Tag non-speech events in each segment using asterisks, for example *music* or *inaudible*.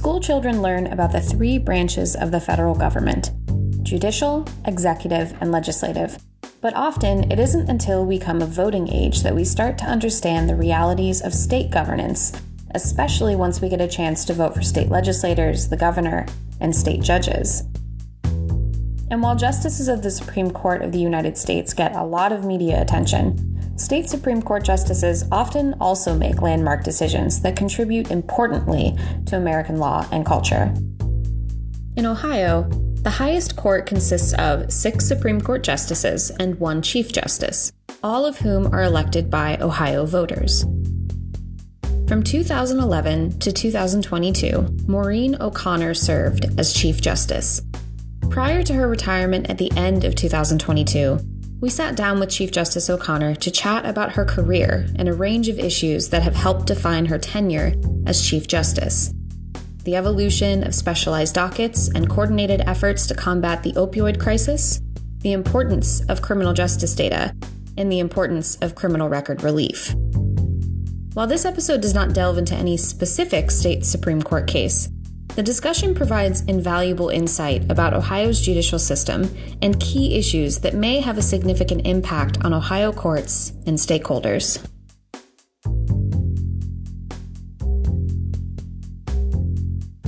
school children learn about the three branches of the federal government judicial, executive, and legislative. But often, it isn't until we come of voting age that we start to understand the realities of state governance, especially once we get a chance to vote for state legislators, the governor, and state judges. And while justices of the Supreme Court of the United States get a lot of media attention, State Supreme Court justices often also make landmark decisions that contribute importantly to American law and culture. In Ohio, the highest court consists of six Supreme Court justices and one Chief Justice, all of whom are elected by Ohio voters. From 2011 to 2022, Maureen O'Connor served as Chief Justice. Prior to her retirement at the end of 2022, we sat down with Chief Justice O'Connor to chat about her career and a range of issues that have helped define her tenure as Chief Justice. The evolution of specialized dockets and coordinated efforts to combat the opioid crisis, the importance of criminal justice data, and the importance of criminal record relief. While this episode does not delve into any specific state Supreme Court case, the discussion provides invaluable insight about Ohio's judicial system and key issues that may have a significant impact on Ohio courts and stakeholders.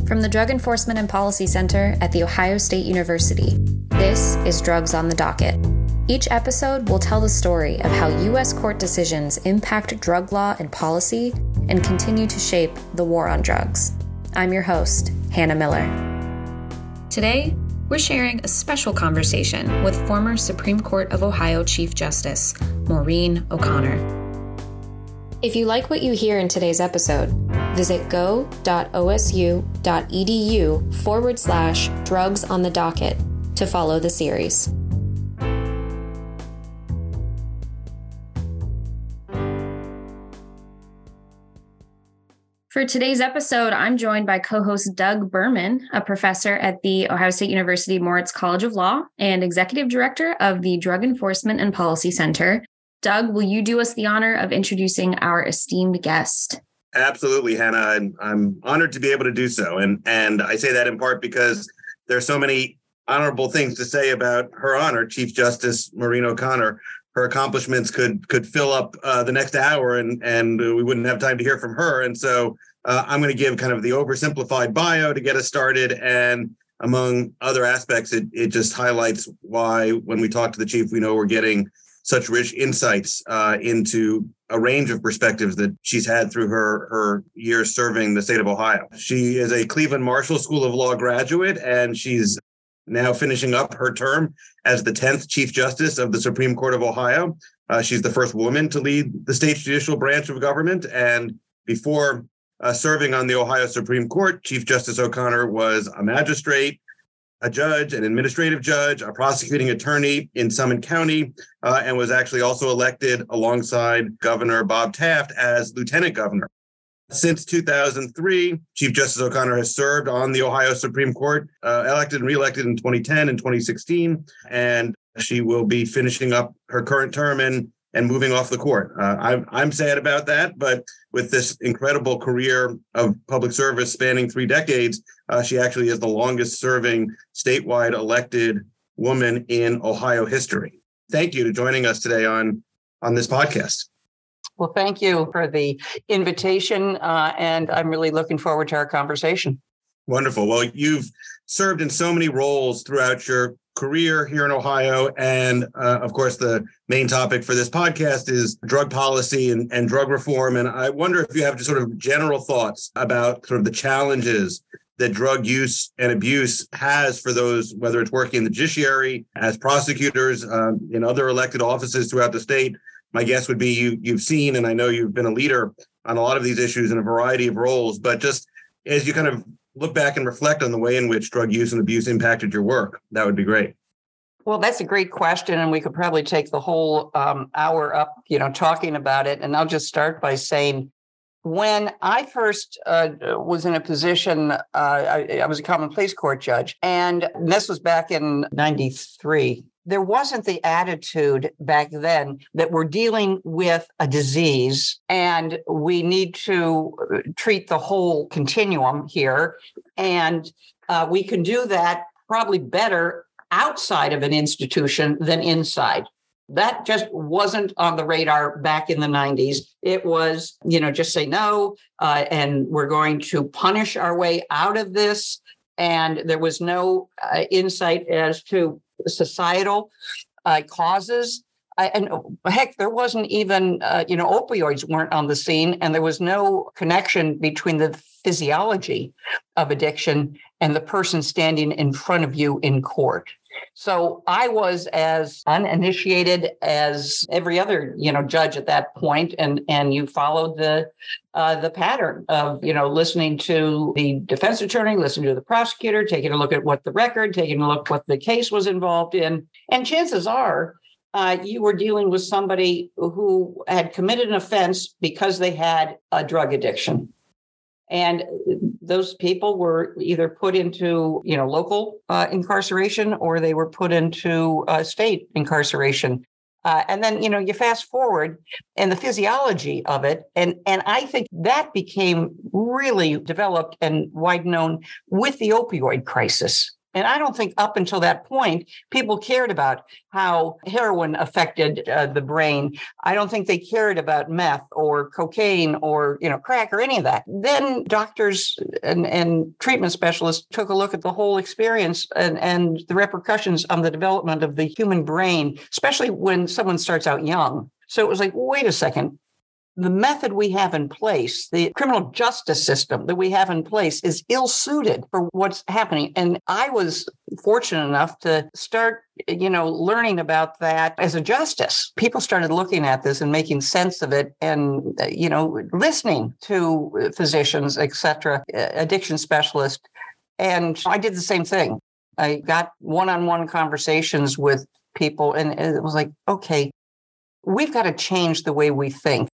From the Drug Enforcement and Policy Center at The Ohio State University, this is Drugs on the Docket. Each episode will tell the story of how U.S. court decisions impact drug law and policy and continue to shape the war on drugs. I'm your host, Hannah Miller. Today, we're sharing a special conversation with former Supreme Court of Ohio Chief Justice Maureen O'Connor. If you like what you hear in today's episode, visit go.osu.edu forward slash drugs on the docket to follow the series. For today's episode, I'm joined by co host Doug Berman, a professor at the Ohio State University Moritz College of Law and executive director of the Drug Enforcement and Policy Center. Doug, will you do us the honor of introducing our esteemed guest? Absolutely, Hannah. I'm, I'm honored to be able to do so. And, and I say that in part because there are so many honorable things to say about her honor, Chief Justice Maureen O'Connor, her accomplishments could could fill up uh, the next hour and and we wouldn't have time to hear from her. And so uh, i'm going to give kind of the oversimplified bio to get us started. And among other aspects it, it just highlights why when we talk to the chief we know we're getting such rich insights uh, into a range of perspectives that she's had through her her years serving the state of ohio. She is a cleveland marshall school of law graduate and she's now finishing up her term as the 10th Chief Justice of the Supreme Court of Ohio. Uh, she's the first woman to lead the state's judicial branch of government. And before uh, serving on the Ohio Supreme Court, Chief Justice O'Connor was a magistrate, a judge, an administrative judge, a prosecuting attorney in Summit County, uh, and was actually also elected alongside Governor Bob Taft as lieutenant governor. Since 2003, Chief Justice O'Connor has served on the Ohio Supreme Court, uh, elected and reelected in 2010 and 2016, and she will be finishing up her current term and and moving off the court. Uh, I'm I'm sad about that, but with this incredible career of public service spanning three decades, uh, she actually is the longest serving statewide elected woman in Ohio history. Thank you to joining us today on on this podcast. Well, thank you for the invitation. Uh, and I'm really looking forward to our conversation. Wonderful. Well, you've served in so many roles throughout your career here in Ohio. And uh, of course, the main topic for this podcast is drug policy and, and drug reform. And I wonder if you have just sort of general thoughts about sort of the challenges that drug use and abuse has for those, whether it's working in the judiciary, as prosecutors, um, in other elected offices throughout the state, my guess would be you you've seen and I know you've been a leader on a lot of these issues in a variety of roles, but just as you kind of look back and reflect on the way in which drug use and abuse impacted your work, that would be great. Well, that's a great question, and we could probably take the whole um, hour up, you know, talking about it. And I'll just start by saying, when I first uh, was in a position, uh, I, I, was a common pleas court judge, and this was back in '93 there wasn't the attitude back then that we're dealing with a disease and we need to uh, treat the whole continuum here. And uh, we can do that probably better outside of an institution than inside. That just wasn't on the radar back in the 90s. It was, you know, just say no, uh, and we're going to punish our way out of this. And there was no uh, insight as to societal uh, causes. and heck, there wasn't even, uh, you know, opioids weren't on the scene, and there was no connection between the physiology of addiction and the person standing in front of you in court. So I was as uninitiated as every other, you know, judge at that point, and and you followed the uh, the pattern of you know listening to the defense attorney, listening to the prosecutor, taking a look at what the record, taking a look what the case was involved in, and chances are. Uh, you were dealing with somebody who had committed an offense because they had a drug addiction and those people were either put into you know local uh, incarceration or they were put into uh, state incarceration. Uh, and then you know you fast forward and the physiology of it and and i think that became really developed and wide known with the opioid crisis and I don't think up until that point, people cared about how heroin affected uh, the brain. I don't think they cared about meth or cocaine or, you know, crack or any of that. Then doctors and, and treatment specialists took a look at the whole experience and, and the repercussions on the development of the human brain, especially when someone starts out young. So it was like, wait a second, the method we have in place, the criminal justice system that we have in place is ill suited for what's happening. And I was fortunate enough to start, you know, learning about that as a justice. People started looking at this and making sense of it and, you know, listening to physicians, et cetera, addiction specialists. And I did the same thing. I got one on one conversations with people, and it was like, okay, we've got to change the way we think.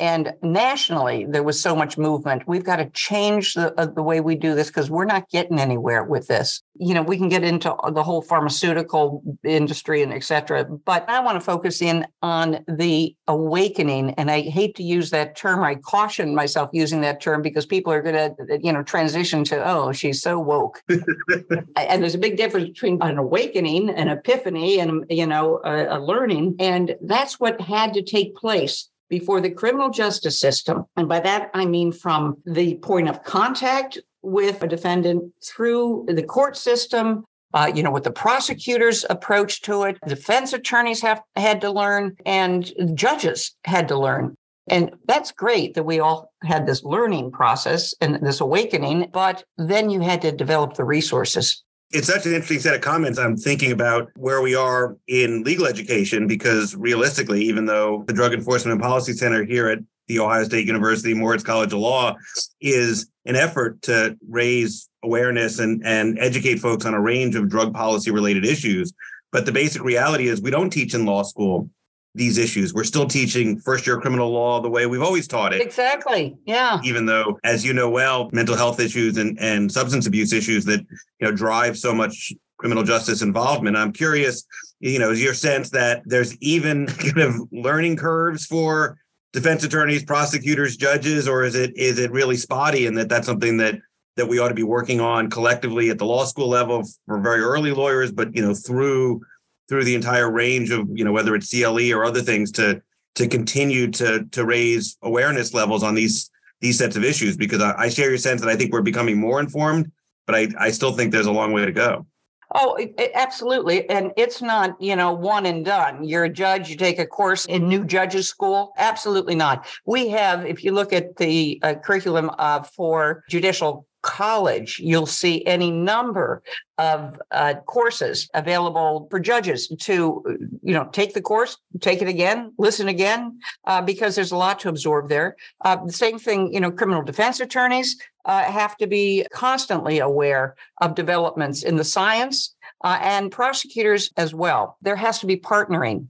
And nationally, there was so much movement. We've got to change the, uh, the way we do this because we're not getting anywhere with this. You know, we can get into the whole pharmaceutical industry and et cetera, but I want to focus in on the awakening. And I hate to use that term. I caution myself using that term because people are going to, you know, transition to, oh, she's so woke. *laughs* and there's a big difference between an awakening, an epiphany, and, you know, a, a learning. And that's what had to take place before the criminal justice system. And by that, I mean from the point of contact with a defendant through the court system, uh, you know, with the prosecutor's approach to it, defense attorneys have had to learn, and judges had to learn. And that's great that we all had this learning process and this awakening, but then you had to develop the resources it's such an interesting set of comments. I'm thinking about where we are in legal education because realistically, even though the Drug Enforcement and Policy Center here at the Ohio State University Moritz College of Law is an effort to raise awareness and, and educate folks on a range of drug policy related issues. But the basic reality is we don't teach in law school these issues. We're still teaching first year criminal law the way we've always taught it. Exactly. Yeah. Even though, as you know well, mental health issues and, and substance abuse issues that you know drive so much criminal justice involvement. I'm curious, you know, is your sense that there's even *laughs* kind of learning curves for defense attorneys, prosecutors, judges, or is it is it really spotty and that that's something that that we ought to be working on collectively at the law school level for very early lawyers, but you know, through through the entire range of you know whether it's CLE or other things to to continue to to raise awareness levels on these these sets of issues because I, I share your sense that I think we're becoming more informed, but I I still think there's a long way to go. Oh, it, it, absolutely. And it's not, you know, one and done. You're a judge, you take a course in new judges school. Absolutely not. We have, if you look at the uh, curriculum uh, for judicial college, you'll see any number of uh, courses available for judges to, you know, take the course, take it again, listen again, uh, because there's a lot to absorb there. Uh, the same thing, you know, criminal defense attorneys uh, have to be constantly aware of developments in the science uh, and prosecutors as well. There has to be partnering,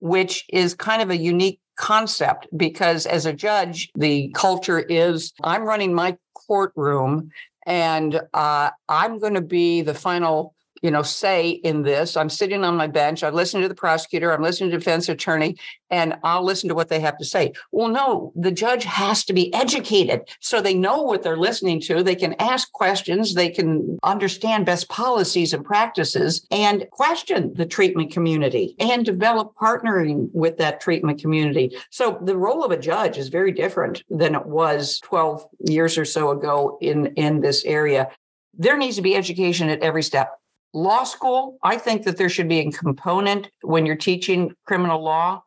which is kind of a unique concept because as a judge, the culture is I'm running my courtroom and uh, I'm going to be the final you know, say in this. I'm sitting on my bench. I'm listening to the prosecutor. I'm listening to defense attorney, and I'll listen to what they have to say. Well, no, the judge has to be educated so they know what they're listening to. They can ask questions. They can understand best policies and practices and question the treatment community and develop partnering with that treatment community. So the role of a judge is very different than it was 12 years or so ago in, in this area. There needs to be education at every step. Law school, I think that there should be a component when you're teaching criminal law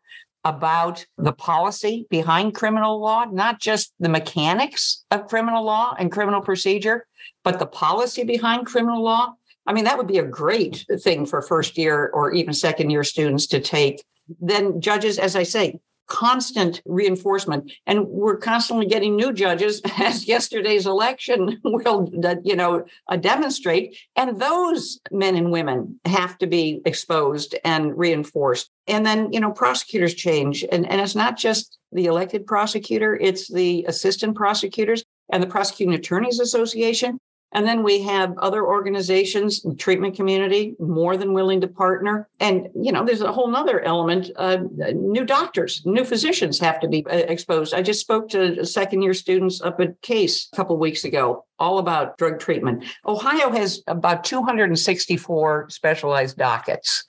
about the policy behind criminal law, not just the mechanics of criminal law and criminal procedure, but the policy behind criminal law. I mean, that would be a great thing for first year or even second year students to take. Then judges, as I say, constant reinforcement. And we're constantly getting new judges. *laughs* As yesterday's election *laughs* will you know uh, demonstrate. And those men and women have to be exposed and reinforced. And then you know prosecutors change. And, and it's not just the elected prosecutor it's the assistant prosecutors and the prosecuting attorneys association and then we have other organizations, treatment community, more than willing to partner. And, you know, there's a whole nother element. Uh, new doctors, new physicians have to be uh, exposed. I just spoke to second year students up at Case a couple weeks ago, all about drug treatment. Ohio has about 264 specialized dockets.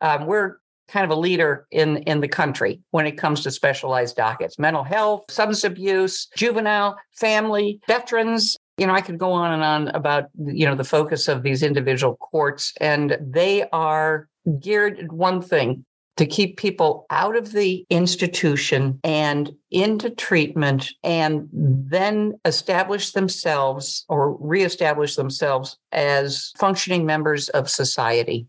Um, we're kind of a leader in in the country when it comes to specialized dockets mental health substance abuse juvenile family veterans you know, I could go on and on about, you know, the focus of these individual courts, and they are geared at one thing to keep people out of the institution and into treatment and then establish themselves or reestablish themselves as functioning members of society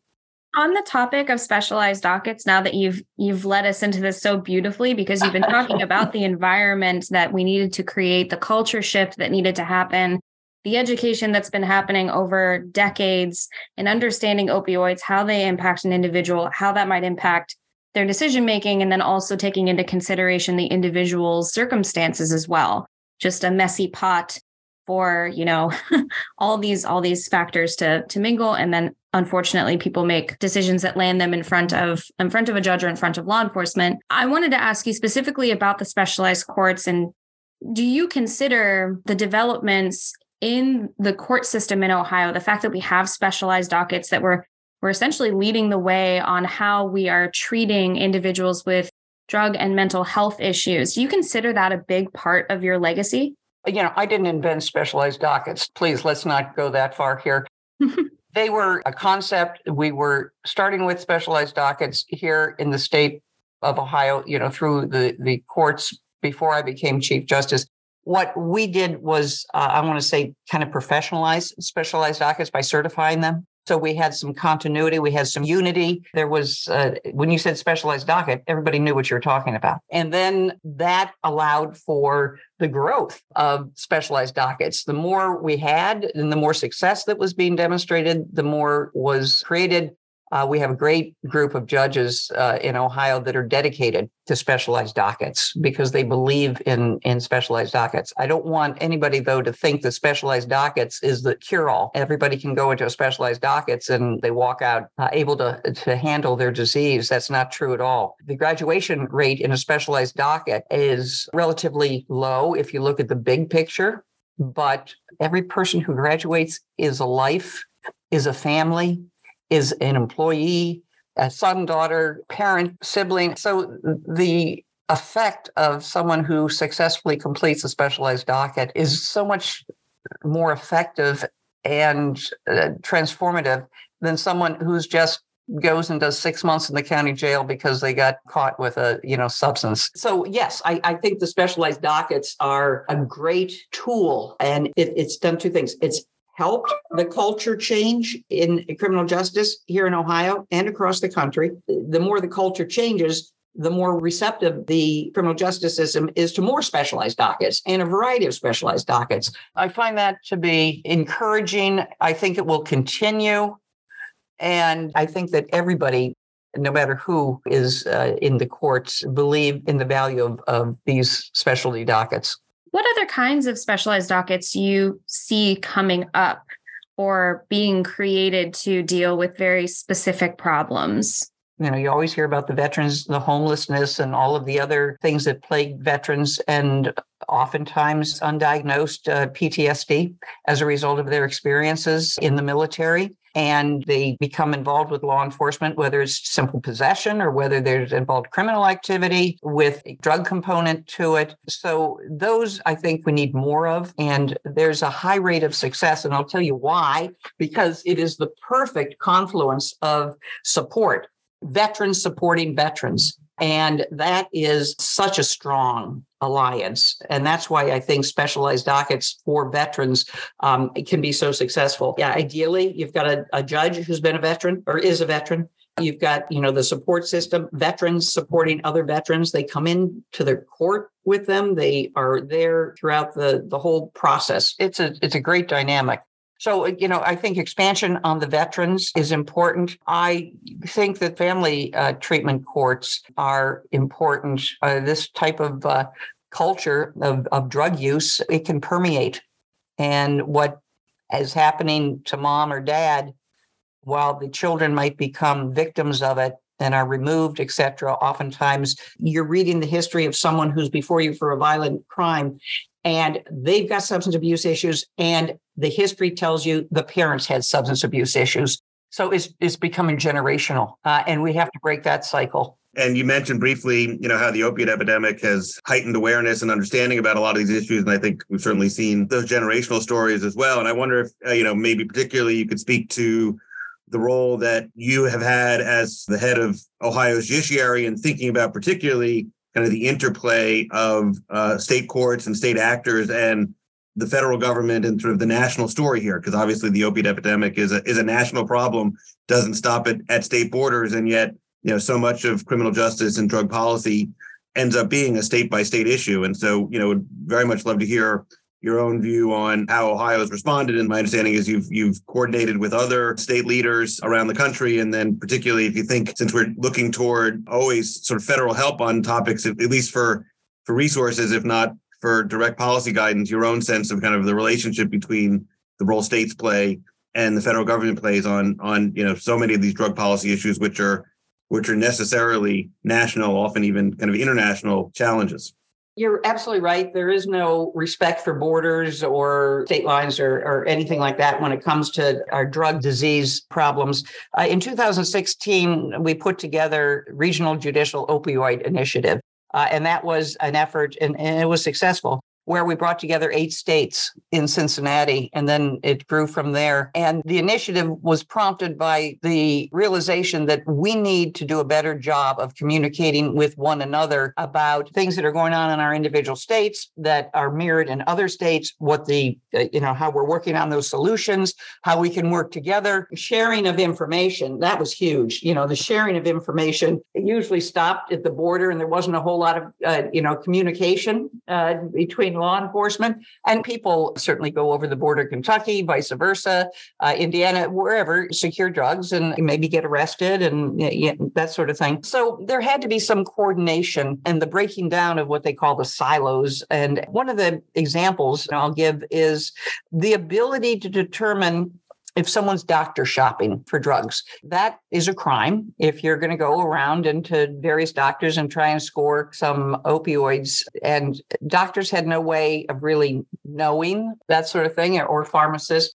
on the topic of specialized dockets now that you've you've led us into this so beautifully because you've been talking *laughs* about the environment that we needed to create the culture shift that needed to happen the education that's been happening over decades and understanding opioids how they impact an individual how that might impact their decision making and then also taking into consideration the individual's circumstances as well. Just a messy pot for you know *laughs* all these all these factors to to mingle. And then unfortunately people make decisions that land them in front of in front of a judge or in front of law enforcement. I wanted to ask you specifically about the specialized courts. And do you consider the developments in the court system in ohio the fact that we have specialized dockets that we're we're essentially leading the way on how we are treating individuals with drug and mental health issues do you consider that a big part of your legacy you know, I didn't invent specialized dockets. Please, let's not go that far here. *laughs* they were a concept. We were starting with specialized dockets here in the state of Ohio, you know, through the, the courts before I became Chief Justice. What we did was, uh, I want to say, kind of professionalize specialized dockets by certifying them. So we had some continuity, we had some unity. There was, uh, when you said specialized docket, everybody knew what you were talking about. And then that allowed for the growth of specialized dockets. The more we had and the more success that was being demonstrated, the more was created uh, we have a great group of judges uh, in Ohio that are dedicated to specialized dockets because they believe in in specialized dockets. I don't want anybody though to think that specialized dockets is the cure all. Everybody can go into a specialized dockets and they walk out uh, able to to handle their disease. That's not true at all. The graduation rate in a specialized docket is relatively low if you look at the big picture, but every person who graduates is a life, is a family, is an employee, a son, daughter, parent, sibling. So the effect of someone who successfully completes a specialized docket is so much more effective and uh, transformative than someone who's just goes and does six months in the county jail because they got caught with a you know substance so yes i, I think the specialized dockets are a great tool and it, it's done two things it's helped the culture change in criminal justice here in Ohio and across the country. The more the culture changes, the more receptive the criminal justice system is to more specialized dockets and a variety of specialized dockets. I find that to be encouraging. I think it will continue. And I think that everybody, no matter who is uh, in the courts, believe in the value of, of these specialty dockets. What other kinds of specialized dockets do you see coming up? or being created to deal with very specific problems? You know, you always hear about the veterans, the homelessness, and all of the other things that plague veterans, and oftentimes undiagnosed uh, PTSD as a result of their experiences in the military and they become involved with law enforcement, whether it's simple possession or whether there's involved criminal activity with a drug component to it. So those I think we need more of. And there's a high rate of success. And I'll tell you why, because it is the perfect confluence of support, veterans supporting veterans. And that is such a strong alliance. And that's why I think specialized dockets for veterans um, can be so successful. Yeah, ideally, you've got a, a judge who's been a veteran or is a veteran. You've got, you know, the support system, veterans supporting other veterans. They come in to their court with them. They are there throughout the the whole process. It's a it's a great dynamic. So, you know, I think expansion on the veterans is important. I think that family uh, treatment courts are important. Uh, this type of uh, culture of, of drug use, it can permeate. And what is happening to mom or dad, while the children might become victims of it, and are removed, et cetera. Oftentimes, you're reading the history of someone who's before you for a violent crime, and they've got substance abuse issues, and the history tells you the parents had substance abuse issues. So it's it's becoming generational, uh, and we have to break that cycle. And you mentioned briefly, you know, how the opiate epidemic has heightened awareness and understanding about a lot of these issues. And I think we've certainly seen those generational stories as well. And I wonder if, uh, you know, maybe particularly you could speak to the role that you have had as the head of Ohio's judiciary and thinking about particularly kind of the interplay of uh, state courts and state actors and the federal government and sort of the national story here, because obviously the opiate epidemic is a is a national problem, doesn't stop at, at state borders, and yet you know so much of criminal justice and drug policy ends up being a state by state issue. And so, you know, would very much love to hear your own view on how Ohio has responded. And my understanding is you've you've coordinated with other state leaders around the country, and then particularly if you think since we're looking toward always sort of federal help on topics, at least for for resources, if not for direct policy guidance, your own sense of kind of the relationship between the role states play and the federal government plays on on you know so many of these drug policy issues, which are which are necessarily national, often even kind of international challenges. You're absolutely right. There is no respect for borders or state lines or, or anything like that when it comes to our drug disease problems. Uh, in 2016, we put together Regional Judicial Opioid Initiative, uh, and that was an effort, and, and it was successful where we brought together eight states in Cincinnati, and then it grew from there. And the initiative was prompted by the realization that we need to do a better job of communicating with one another about things that are going on in our individual states that are mirrored in other states, what the, uh, you know, how we're working on those solutions, how we can work together. Sharing of information, that was huge. You know, the sharing of information usually stopped at the border, and there wasn't a whole lot of, uh, you know, communication uh, between law enforcement. And people certainly go over the border, Kentucky, vice versa, uh, Indiana, wherever, secure drugs and maybe get arrested and you know, that sort of thing. So there had to be some coordination and the breaking down of what they call the silos. And one of the examples I'll give is the ability to determine if someone's doctor shopping for drugs, that is a crime. If you're going to go around into various doctors and try and score some opioids, and doctors had no way of really knowing that sort of thing, or pharmacists.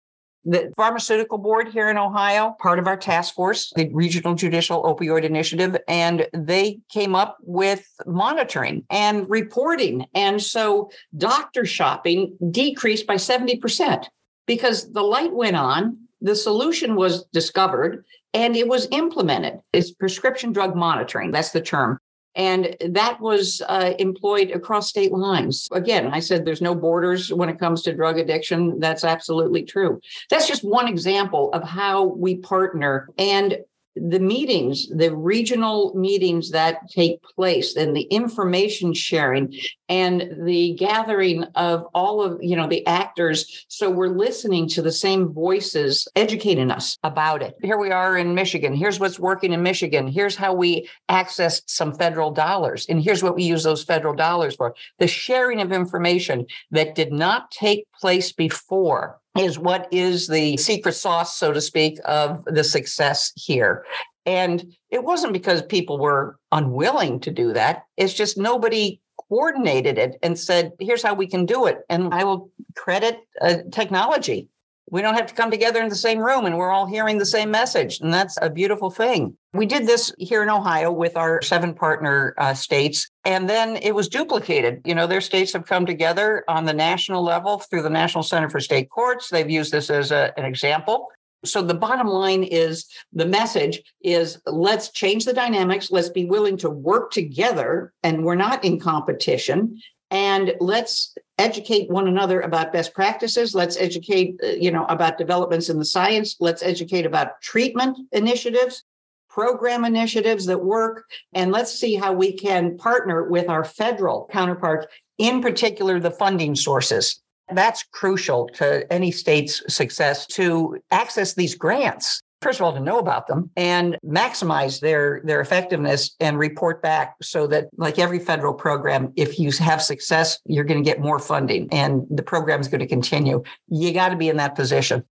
The pharmaceutical board here in Ohio, part of our task force, the Regional Judicial Opioid Initiative, and they came up with monitoring and reporting. And so doctor shopping decreased by 70% because the light went on the solution was discovered and it was implemented. It's prescription drug monitoring. That's the term. And that was uh, employed across state lines. Again, I said there's no borders when it comes to drug addiction. That's absolutely true. That's just one example of how we partner. And the meetings, the regional meetings that take place and the information sharing and the gathering of all of, you know, the actors. So we're listening to the same voices educating us about it. Here we are in Michigan. Here's what's working in Michigan. Here's how we accessed some federal dollars. And here's what we use those federal dollars for. The sharing of information that did not take place before is what is the secret sauce, so to speak, of the success here. And it wasn't because people were unwilling to do that. It's just nobody coordinated it and said, here's how we can do it. And I will credit uh, technology. We don't have to come together in the same room and we're all hearing the same message. And that's a beautiful thing. We did this here in Ohio with our seven partner uh, states, and then it was duplicated. You know, their states have come together on the national level through the National Center for State Courts. They've used this as a, an example. So the bottom line is the message is let's change the dynamics. Let's be willing to work together and we're not in competition. And let's educate one another about best practices. Let's educate, uh, you know, about developments in the science. Let's educate about treatment initiatives, program initiatives that work. And let's see how we can partner with our federal counterparts, in particular, the funding sources. That's crucial to any state's success to access these grants. First of all, to know about them and maximize their, their effectiveness and report back so that, like every federal program, if you have success, you're going to get more funding and the program is going to continue. You got to be in that position.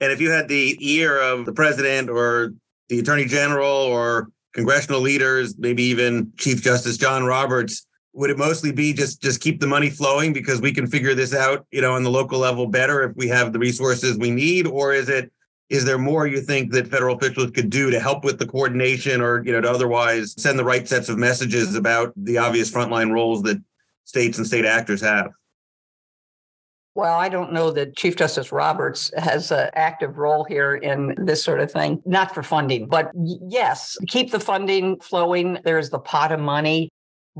And if you had the ear of the president or the attorney general or congressional leaders, maybe even Chief Justice John Roberts, would it mostly be just just keep the money flowing because we can figure this out you know on the local level better if we have the resources we need or is it is there more you think that federal officials could do to help with the coordination or you know to otherwise send the right sets of messages about the obvious frontline roles that states and state actors have well, I don't know that Chief Justice Roberts has an active role here in this sort of thing, not for funding, but yes, keep the funding flowing. There's the pot of money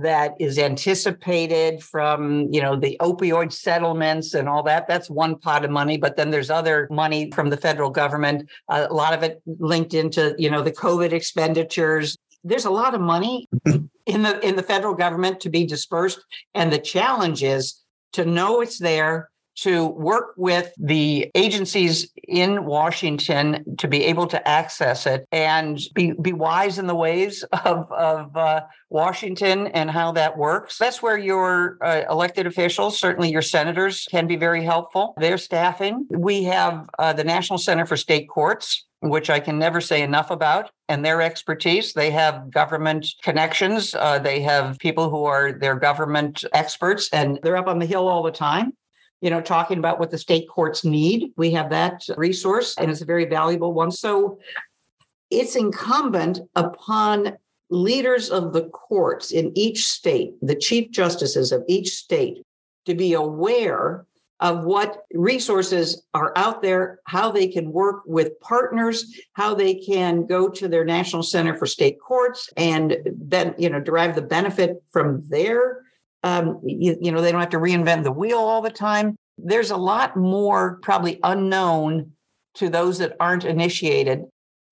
that is anticipated from you know the opioid settlements and all that that's one pot of money but then there's other money from the federal government a lot of it linked into you know the covid expenditures. There's a lot of money *clears throat* in the in the federal government to be dispersed and the challenge is to know it's there to work with the agencies in Washington to be able to access it and be, be wise in the ways of, of uh, Washington and how that works. That's where your uh, elected officials, certainly your senators, can be very helpful. Their staffing. We have uh, the National Center for State Courts, which I can never say enough about, and their expertise. They have government connections. Uh, they have people who are their government experts, and they're up on the Hill all the time you know, talking about what the state courts need. We have that resource and it's a very valuable one. So it's incumbent upon leaders of the courts in each state, the chief justices of each state, to be aware of what resources are out there, how they can work with partners, how they can go to their National Center for State Courts and then, you know, derive the benefit from their um, you, you know, they don't have to reinvent the wheel all the time. There's a lot more probably unknown to those that aren't initiated.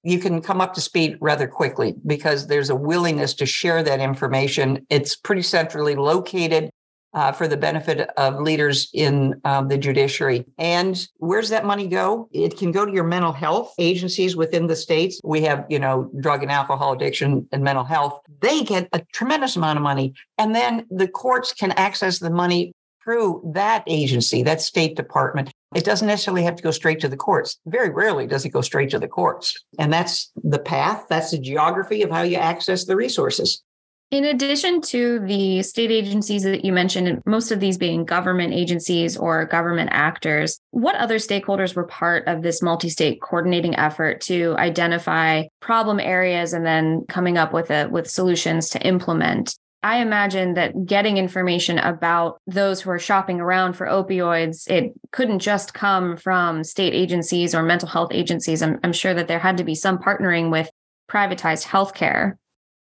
You can come up to speed rather quickly because there's a willingness to share that information. It's pretty centrally located uh, for the benefit of leaders in um, the judiciary. And where's that money go? It can go to your mental health agencies within the states. We have, you know, drug and alcohol addiction and mental health. They get a tremendous amount of money. And then the courts can access the money through that agency, that state department. It doesn't necessarily have to go straight to the courts. Very rarely does it go straight to the courts. And that's the path, that's the geography of how you access the resources. In addition to the state agencies that you mentioned, most of these being government agencies or government actors, what other stakeholders were part of this multi state coordinating effort to identify problem areas and then coming up with, a, with solutions to implement? I imagine that getting information about those who are shopping around for opioids, it couldn't just come from state agencies or mental health agencies. I'm, I'm sure that there had to be some partnering with privatized healthcare.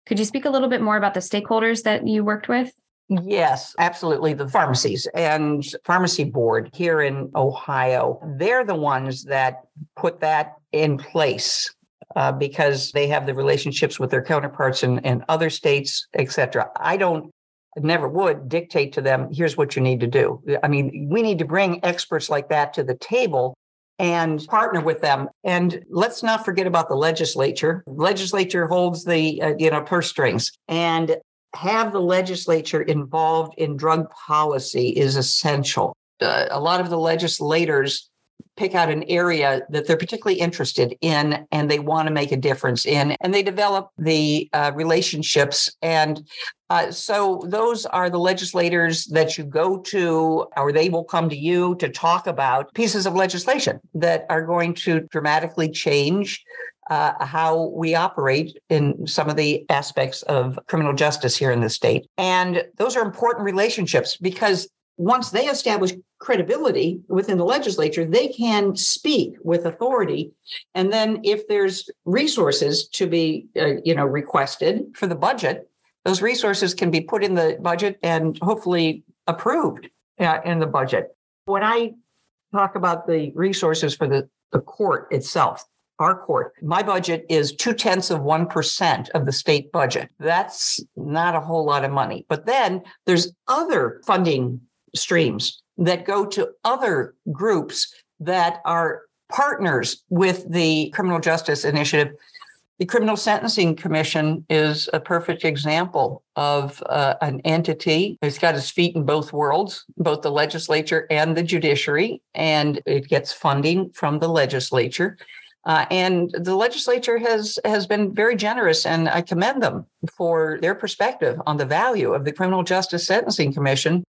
Could you speak a little bit more about the stakeholders that you worked with? Yes, absolutely. The pharmacies and pharmacy board here in Ohio, they're the ones that put that in place uh, because they have the relationships with their counterparts in, in other states, et cetera. I don't never would dictate to them, here's what you need to do. I mean, we need to bring experts like that to the table and partner with them. And let's not forget about the legislature. Legislature holds the uh, you know purse strings, and have the legislature involved in drug policy is essential. Uh, a lot of the legislators pick out an area that they're particularly interested in and they want to make a difference in, and they develop the uh, relationships. And uh, so those are the legislators that you go to, or they will come to you to talk about pieces of legislation that are going to dramatically change uh, how we operate in some of the aspects of criminal justice here in the state. And those are important relationships because once they establish credibility within the legislature, they can speak with authority. And then if there's resources to be, uh, you know, requested for the budget, those resources can be put in the budget and hopefully approved uh, in the budget. When I talk about the resources for the, the court itself, our court, my budget is two tenths of 1% of the state budget. That's not a whole lot of money. But then there's other funding streams that go to other groups that are partners with the criminal justice initiative. The Criminal Sentencing Commission is a perfect example of uh, an entity. It's got its feet in both worlds, both the legislature and the judiciary, and it gets funding from the legislature. Uh, and the legislature has has been very generous, and I commend them for their perspective on the value of the Criminal Justice Sentencing Commission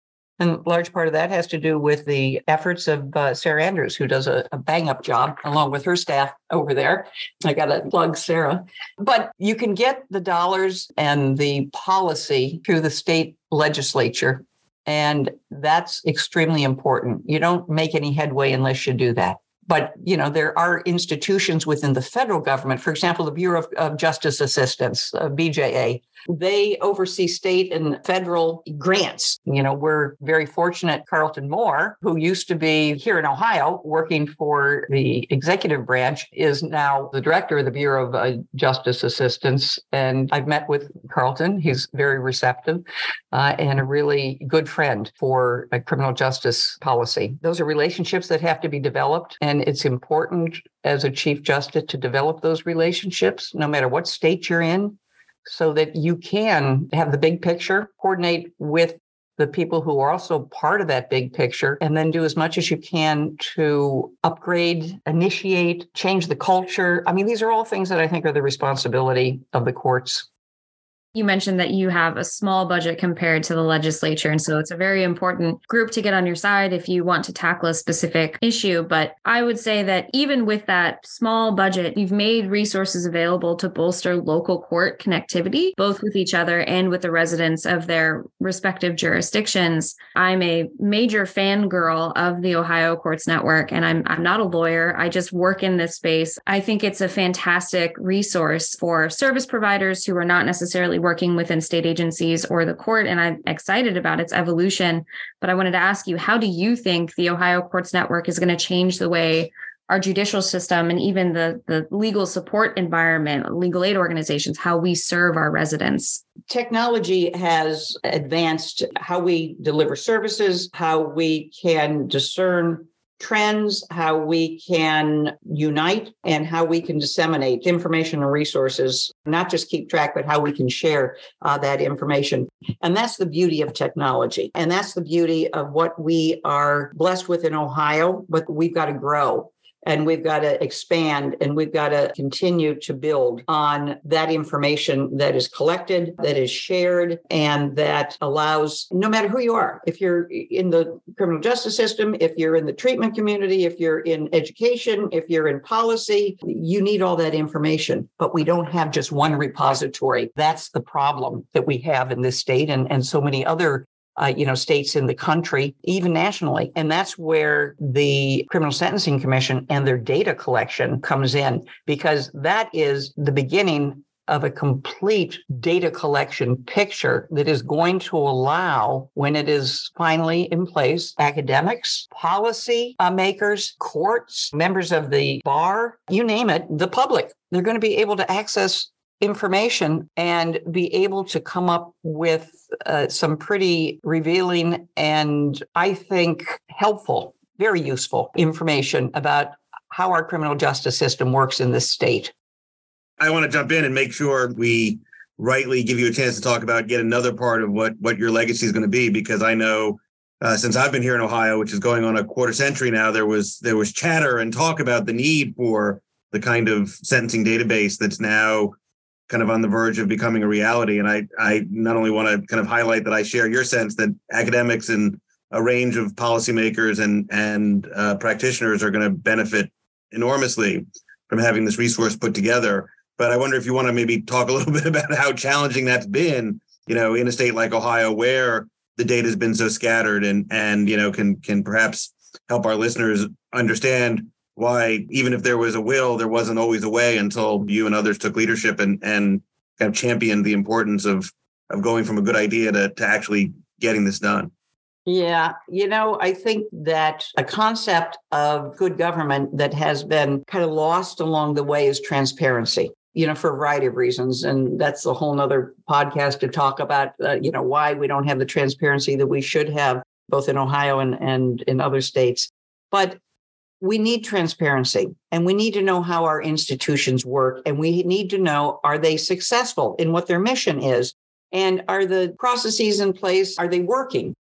and large part of that has to do with the efforts of uh, Sara Andrews, who does a, a bang up job along with her staff over there. I got to plug Sara. But you can get the dollars and the policy through the state legislature. And that's extremely important. You don't make any headway unless you do that but you know there are institutions within the federal government for example the bureau of, justice assistance uh, bja they oversee state and federal grants. You know, we're very fortunate. Karhlton Moore, who used to be here in Ohio working for the executive branch, is now the director of the Bureau of uh, Justice Assistance. And I've met with Karhlton. He's very receptive uh, and a really good friend for criminal justice policy. Those are relationships that have to be developed. And it's important as a chief justice to develop those relationships, no matter what state you're in so that you can have the big picture, coordinate with the people who are also part of that big picture, and then do as much as you can to upgrade, initiate, change the culture. I mean, these are all things that I think are the responsibility of the courts you mentioned that you have a small budget compared to the legislature. And so it's a very important group to get on your side if you want to tackle a specific issue. But I would say that even with that small budget, you've made resources available to bolster local court connectivity, both with each other and with the residents of their respective jurisdictions. I'm a major fangirl of the Ohio Courts Network, and I'm, I'm not a lawyer. I just work in this space. I think it's a fantastic resource for service providers who are not necessarily working within state agencies or the court. And I'm excited about its evolution. But I wanted to ask you, how do you think the Ohio Courts Network is going to change the way our judicial system and even the, the legal support environment, legal aid organizations, how we serve our residents? Technology has advanced how we deliver services, how we can discern trends, how we can unite, and how we can disseminate information and resources, not just keep track, but how we can share uh, that information. And that's the beauty of technology. And that's the beauty of what we are blessed with in Ohio, but we've got to grow and we've got to expand and we've got to continue to build on that information that is collected, that is shared, and that allows no matter who you are, if you're in the criminal justice system, if you're in the treatment community, if you're in education, if you're in policy, you need all that information. But we don't have just one repository. That's the problem that we have in this state and, and so many other uh, you know, states in the country, even nationally. And that's where the Criminal Sentencing Commission and their data collection comes in, because that is the beginning of a complete data collection picture that is going to allow, when it is finally in place, academics, policy uh, makers, courts, members of the bar, you name it, the public, they're going to be able to access information and be able to come up with uh, some pretty revealing and I think helpful, very useful information about how our criminal justice system works in this state. I want to jump in and make sure we rightly give you a chance to talk about yet another part of what what your legacy is going to be because I know uh, since I've been here in Ohio, which is going on a quarter century now, there was there was chatter and talk about the need for the kind of sentencing database that's now kind of on the verge of becoming a reality. And I I not only want to kind of highlight that I share your sense that academics and a range of policymakers and and uh, practitioners are going to benefit enormously from having this resource put together. But I wonder if you want to maybe talk a little *laughs* bit about how challenging that's been, you know, in a state like Ohio where the data has been so scattered and and you know can can perhaps help our listeners understand why even if there was a will there wasn't always a way until you and others took leadership and and kind of championed the importance of of going from a good idea to, to actually getting this done yeah, you know, I think that a concept of good government that has been kind of lost along the way is transparency you know, for a variety of reasons. And that's a whole nother podcast to talk about, uh, you know, why we don't have the transparency that we should have, both in Ohio and, and in other states. But we need transparency and we need to know how our institutions work. And we need to know are they successful in what their mission is? And are the processes in place? Are they working?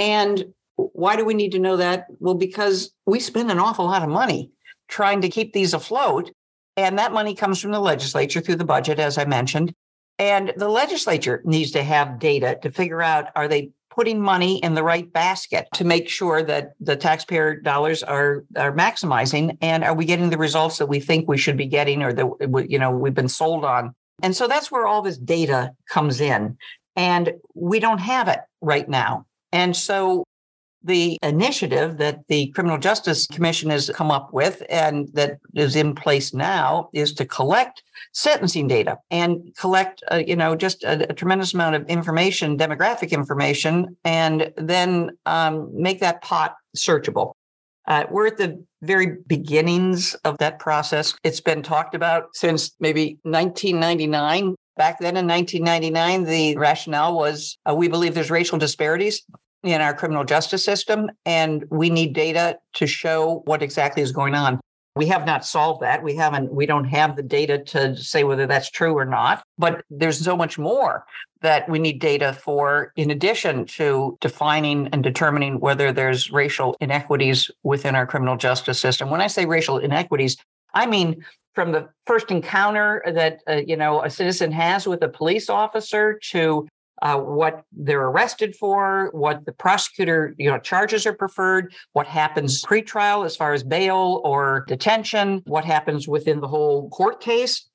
And why do we need to know that? Well, because we spend an awful lot of money trying to keep these afloat. And that money comes from the legislature through the budget, as I mentioned. And the legislature needs to have data to figure out are they putting money in the right basket to make sure that the taxpayer dollars are are maximizing and are we getting the results that we think we should be getting or that you know we've been sold on? And so that's where all this data comes in and we don't have it right now. And so the initiative that the Criminal Justice Commission has come up with and that is in place now is to collect sentencing data and collect, uh, you know, just a, a, tremendous amount of information, demographic information, and then um, make that pot searchable. Uh, we're at the very beginnings of that process. It's been talked about since maybe 1999. Back then in 1999, the rationale was uh, we believe there's racial disparities in our criminal justice system, and we need data to show what exactly is going on. We have not solved that. We haven't, we don't have the data to say whether that's true or not. But there's so much more that we need data for, in addition to defining and determining whether there's racial inequities within our criminal justice system. When I say racial inequities, I mean from the first encounter that uh, you know a citizen has with a police officer to uh, what they're arrested for, what the prosecutor, you know, charges are preferred, what happens pre-trial as far as bail or detention, what happens within the whole court case,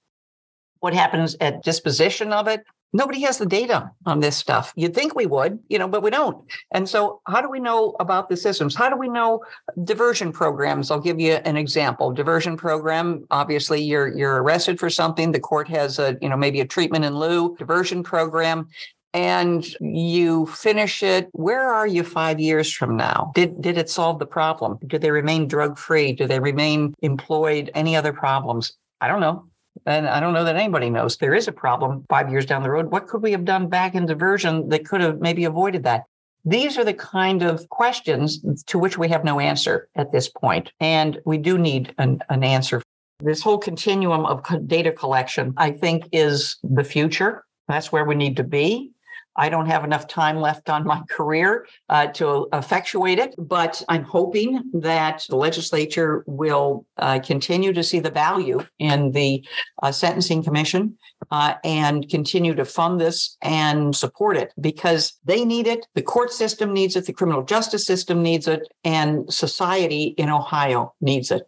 what happens at disposition of it. Nobody has the data on this stuff. You'd think we would, you know, but we don't. And so, how do we know about the systems? How do we know diversion programs? I'll give you an example. Diversion program. Obviously, you're you're arrested for something. The court has a, you know, maybe a treatment in lieu diversion program and you finish it where are you 5 years from now? Did did it solve the problem? Do they remain drug free do they remain employed? Any other problems? I don't know. And i don't know that anybody knows. There is a problem 5 years down the road. What could we have done back in diversion that could have maybe avoided that? These are the kind of questions to which we have no answer at this point and we do need an, an answer. This whole continuum of data collection i think is the future. That's where we need to be I don't have enough time left on my *laughs* career uh, to effectuate it, but I'm hoping that the legislature will uh, continue to see the value in the uh, Sentencing Commission uh, and continue to fund this and support it because they need it. The court system needs it. The criminal justice system needs it. And society in Ohio needs it.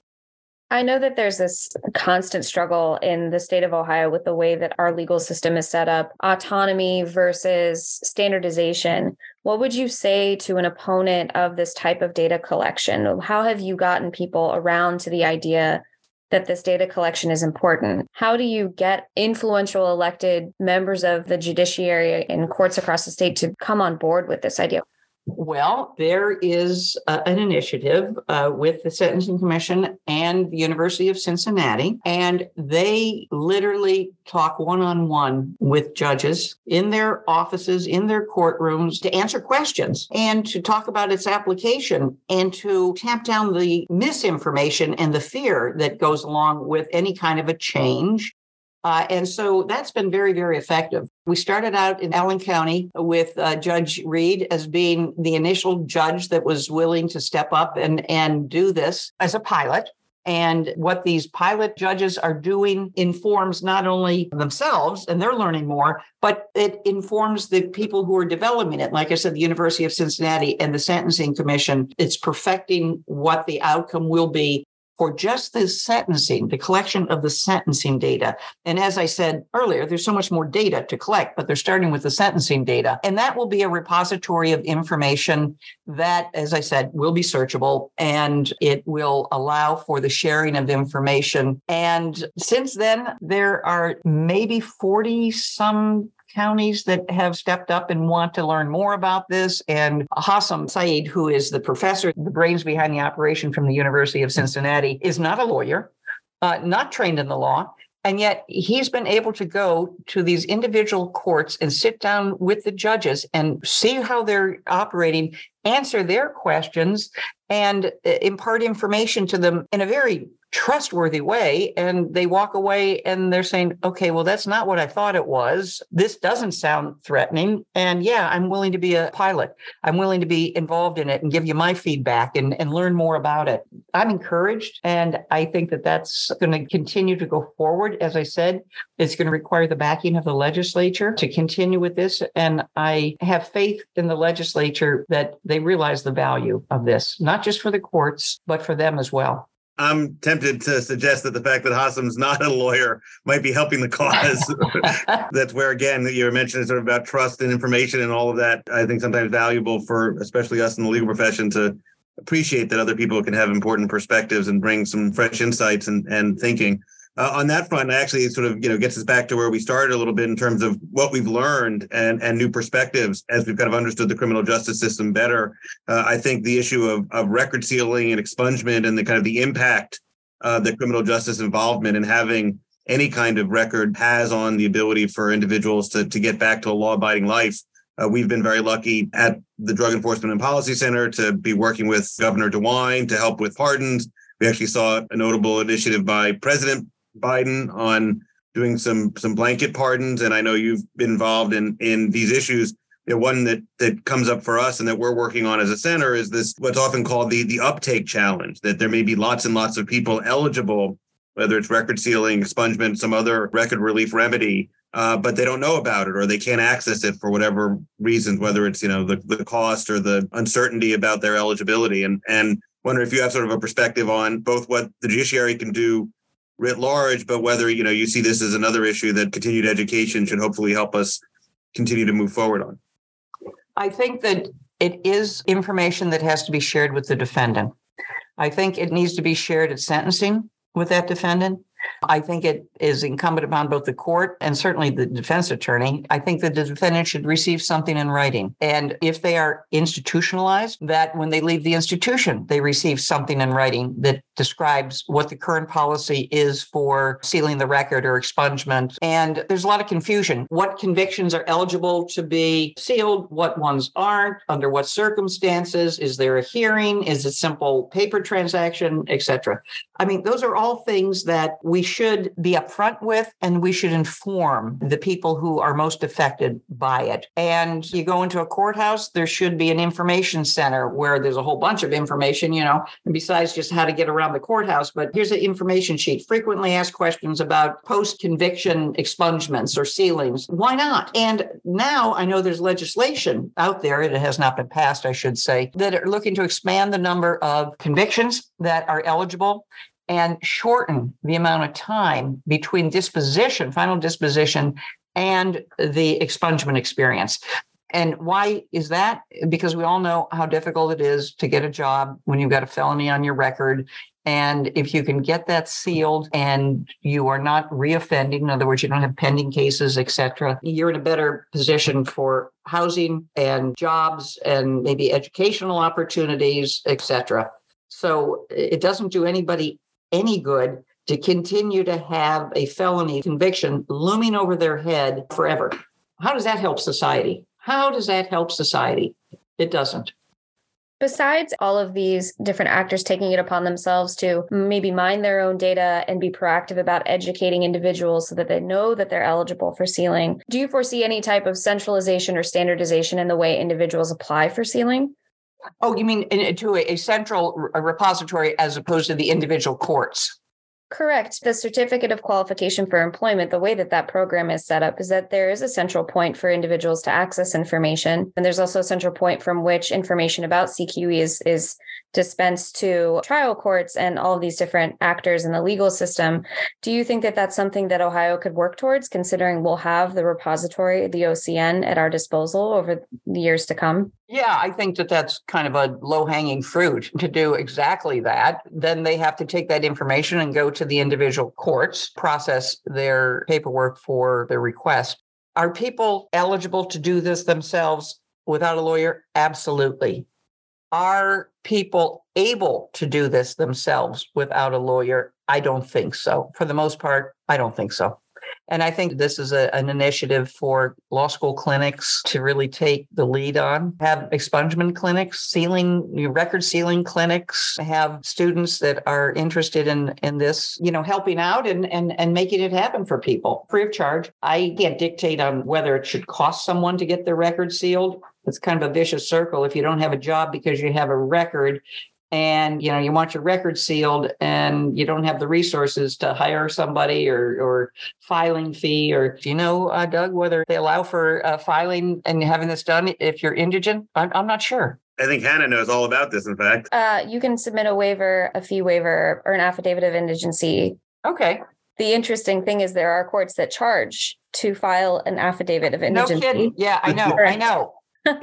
I know that there's this constant struggle in the state of Ohio with the way that our legal system is set up autonomy versus standardization. What would you say to an opponent of this type of data collection? How have you gotten people around to the idea that this data collection is important? How do you get influential elected members of the judiciary and courts across the state to come on board with this idea? Well, there is uh, an initiative uh, with the Sentencing Commission and the University of Cincinnati, and they literally talk one on one with judges in their offices, in their courtrooms to answer questions and to talk about its application and to tamp down the misinformation and the fear that goes along with any kind of a change. Uh, and so that's been very, very effective. We started out in Allen County with uh, Judge Reed as being the initial judge that was willing to step up and, and do this as a pilot. And what these pilot judges are doing informs not only themselves and they're learning more, but it informs the people who are developing it. Like I said, the University of Cincinnati and the Sentencing Commission, it's perfecting what the outcome will be for just the sentencing, the collection of the sentencing data. And as I said earlier, there's so much more data to collect, but they're starting with the sentencing data. And that will be a repository of information that, as I said, will be searchable and it will allow for the sharing of information. And since then, there are maybe 40 some counties that have stepped up and want to learn more about this. And Hassam Saeed, who is the professor, the brains behind the operation from the University of Cincinnati, is not a lawyer, uh, not trained in the law. And yet he's been able to go to these individual courts and sit down with the judges and see how they're operating, answer their questions, and uh, impart information to them in a very trustworthy way and they walk away and they're saying okay well that's not what i thought it was. This doesn't sound threatening and yeah i'm willing to be a pilot. I'm willing to be involved in it and give you my feedback and, and learn more about it. I'm encouraged and i think that that's going to continue to go forward. As i said it's going to require the backing of the legislature to continue with this and i have faith in the legislature that they realize the value of this not just for the courts but for them as well I'm tempted to suggest that the fact that Hassam's not a lawyer might be helping the cause. *laughs* That's where, again, you were mentioning sort of about trust and information and all of that. I think sometimes valuable for especially us in the legal profession to appreciate that other people can have important perspectives and bring some fresh insights and, and thinking uh, on that front, actually sort of you know gets us back to where we started a little bit in terms of what we've learned and and new perspectives as we've kind of understood the criminal justice system better. Uh, I think the issue of of record sealing and expungement and the kind of the impact uh, that criminal justice involvement and having any kind of record has on the ability for individuals to to get back to a law abiding life. Uh, we've been very lucky at the Drug Enforcement and Policy Center to be working with Governor DeWine to help with pardons. We actually saw a notable initiative by President Biden on doing some some blanket pardons, and I know you've been involved in in these issues. Know, one that that comes up for us and that we're working on as a center is this what's often called the the uptake challenge. That there may be lots and lots of people eligible, whether it's record sealing, expungement, some other record relief remedy, uh, but they don't know about it or they can't access it for whatever reasons, whether it's you know the, the cost or the uncertainty about their eligibility. And and wonder if you have sort of a perspective on both what the judiciary can do writ large, but whether you know you see this as another issue that continued education should hopefully help us continue to move forward on. I think that it is information that has to be shared with the defendant. I think it needs to be shared at sentencing with that defendant. I think it is incumbent upon both the court and certainly the defense attorney. I think that the defendant should receive something in writing. And if they are institutionalized, that when they leave the institution, they receive something in writing that describes what the current policy is for sealing the record or expungement. And there's a lot of confusion. What convictions are eligible to be sealed? What ones aren't? Under what circumstances? Is there a hearing? Is it simple paper transaction, etc.? I mean, those are all things that we should be upfront with and we should inform the people who are most affected by it. And you go into a courthouse, there should be an information center where there's a whole bunch of information, you know, and besides just how to get around the courthouse, but here's an information sheet. Frequently asked questions about post conviction expungements or sealings. Why not? And now I know there's legislation out there, it has not been passed, I should say, that are looking to expand the number of convictions that are eligible and shorten the amount of time between disposition, final disposition, and the expungement experience. And why is that? Because we all know how difficult it is to get a job when you've got a felony on your record. And if you can get that sealed and you are not reoffending, in other words, you don't have pending cases, et cetera, you're in a better position for housing and jobs and maybe educational opportunities, et cetera. So it doesn't do anybody any good to continue to have a felony conviction looming over their head forever. How does that help society? How does that help society? It doesn't. Besides all of these different actors taking it upon themselves to maybe mine their own data and be proactive about educating individuals so that they know that they're eligible for sealing, do you foresee any type of centralization or standardization in the way individuals apply for sealing? Oh, you mean to a, central repository as opposed to the individual courts? Correct. The certificate of qualification for employment, the way that that program is set up is that there is a central point for individuals to access information. And there's also a central point from which information about CQE is, is dispensed to trial courts and all of these different actors in the legal system. Do you think that that's something that Ohio could work towards, considering we'll have the repository, the OCN, at our disposal over the years to come? Yeah, I think that that's kind of a low hanging fruit *laughs* to do exactly that. Then they have to take that information and go to the individual courts, process their paperwork for their request. Are people eligible to do this themselves without a lawyer? Absolutely. Are people able to do this themselves without a lawyer? I don't think so. For the most part, I don't think so. And I think this is a, an initiative for law school clinics to really take the lead on. Have expungement clinics, sealing, record sealing clinics, have students that are interested in, in this, you know, helping out and, and, and making it happen for people free of charge. I can't dictate on whether it should cost someone to get their record sealed. It's kind of a vicious circle. If you don't have a job because you have a record, and you know you want your record sealed and you don't have the resources to hire somebody or or filing fee or do you know uh, doug whether they allow for uh, filing and having this done if you're indigent I'm, I'm not sure I think Hannah knows all about this, in fact. Uh, you can submit a waiver, a fee waiver, or an affidavit of indigency. Okay. The interesting thing is there are courts that charge to file an affidavit of indigency. No kidding. Yeah, I know. I know.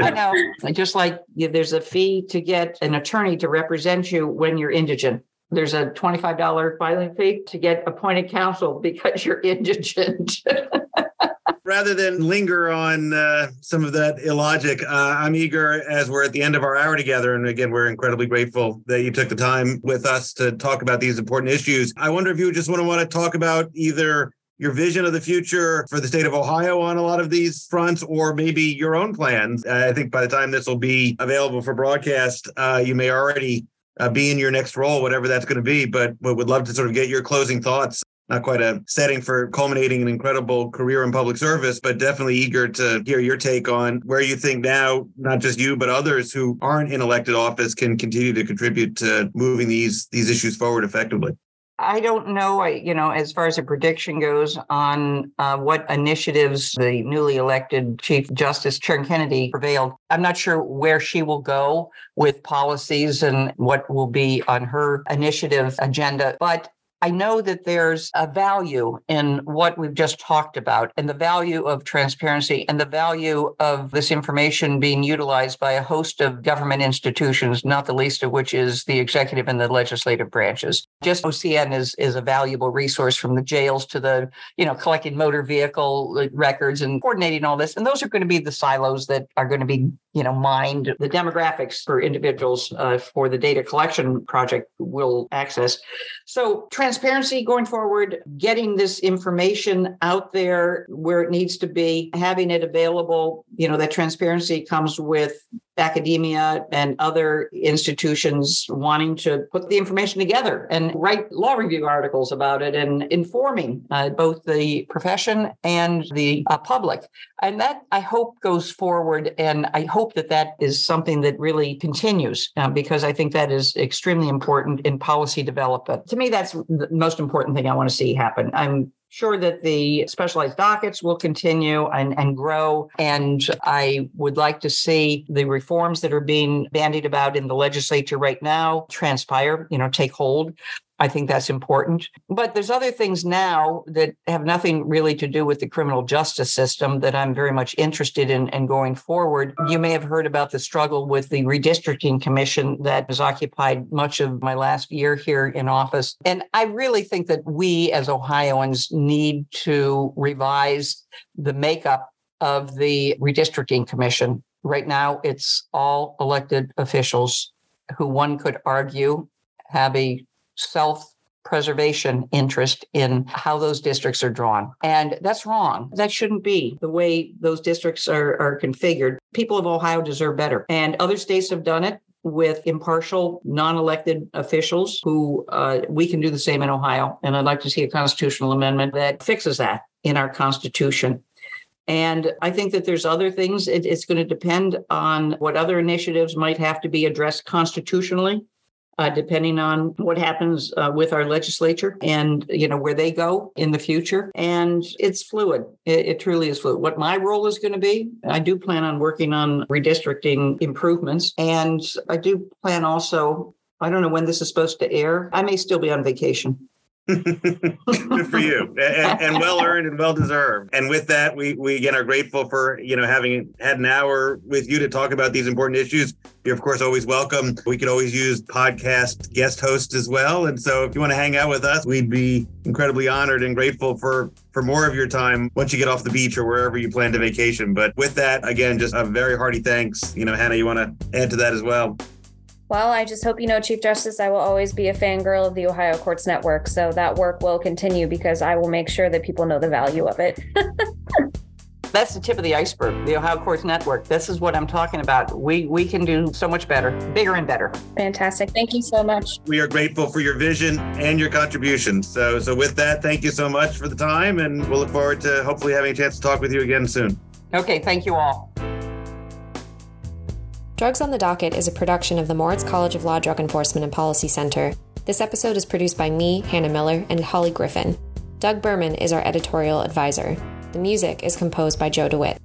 I *laughs* know. Just like there's a fee to get an attorney to represent you when you're indigent. There's a $25 filing fee to get appointed counsel because you're indigent. *laughs* Rather than linger on uh, some of that illogic, uh, I'm eager as we're at the end of our hour together. And again, we're incredibly grateful that you took the time with us to talk about these important issues. I wonder if you just want to want to talk about either your vision of the future for the state of Ohio on a lot of these fronts, or maybe your own plans. I think by the time this will be available for broadcast, uh, you may already uh, be in your next role, whatever that's going to be. But, we would love to sort of get your closing thoughts. Not quite a setting for culminating an incredible career in public service, but definitely eager to hear your take on where you think now, not just you, but others who aren't in elected office can continue to contribute to moving these these issues forward effectively. I don't know, I, you know, as far as a prediction goes on uh, what initiatives the newly elected Chief Justice Sharon Kennedy prevailed. I'm not sure where she will go with policies and what will be on her initiative agenda, but I know that there's a value in what we've just talked about and the value of transparency and the value of this information being utilized by a host of government institutions, not the least of which is the executive and the legislative branches. Just OCN is, is a valuable resource from the jails to the, you know, collecting motor vehicle records and coordinating all this. And those are going to be the silos that are going to be you know, mined the demographics for individuals uh, for the data collection project will access. So transparency going forward, getting this information out there where it needs to be, having it available, you know, that transparency comes with academia and other institutions wanting to put the information together and write law review articles about it and informing uh, both the profession and the uh, public. And that I hope goes forward. And I hope that that is something that really continues uh, because I think that is extremely important in policy development. To me, that's the most important thing I want to see happen. I'm sure that the specialized dockets will continue and, and grow. And I would like to see the reforms that are being bandied about in the legislature right now transpire, you know, take hold. I think that's important. But there's other things now that have nothing really to do with the criminal justice system that I'm very much interested in and in going forward. You may have heard about the struggle with the redistricting commission that has occupied much of my last year here in office. And I really think that we as Ohioans need to revise the makeup of the redistricting commission. Right now, it's all elected officials who one could argue have a self preservation interest in how those districts are drawn. And that's wrong. That shouldn't be the way those districts are, are configured. People of Ohio deserve better. And other states have done it. with impartial, non elected officials who uh, we can do the same in Ohio. And I'd like to see a constitutional amendment that fixes that in our Constitution. And I think that there's other things. It, it's going to depend on what other initiatives might have to be addressed constitutionally uh, depending on what happens uh, with our legislature and you know where they go in the future. And it's fluid. It, it truly is fluid. What my role is going to be, I do plan on working on redistricting improvements, and I do plan also. I don't know when this is supposed to air. I may still be on vacation. *laughs* Good for you, and, and, well earned and well deserved. And with that, we we again are grateful for you know having had an hour with you to talk about these important issues. You're of course always welcome. We could always use podcast guest hosts as well. And so if you want to hang out with us, we'd be incredibly honored and grateful for for more of your time once you get off the beach or wherever you plan to vacation. But with that, again, just a very hearty thanks. You know, Hannah, you want to add to that as well? Well, I just hope you know, Chief Justice, I will always be a fangirl of the Ohio Courts Network. So that work will continue because I will make sure that people know the value of it. *laughs* That's the tip of the iceberg, the Ohio Courts Network. This is what I'm talking about. We we can do so much better, bigger and better. Fantastic. Thank you so much. We are grateful for your vision and your contributions. So so with that, thank you so much for the time and we'll look forward to hopefully having a chance to talk with you again soon. Okay, thank you all. Drugs on the Docket is a production of the Moritz College of Law Drug Enforcement and Policy Center. This episode is produced by me, Hannah Miller, and Holly Griffin. Doug Berman is our editorial advisor. The music is composed by Joe DeWitt.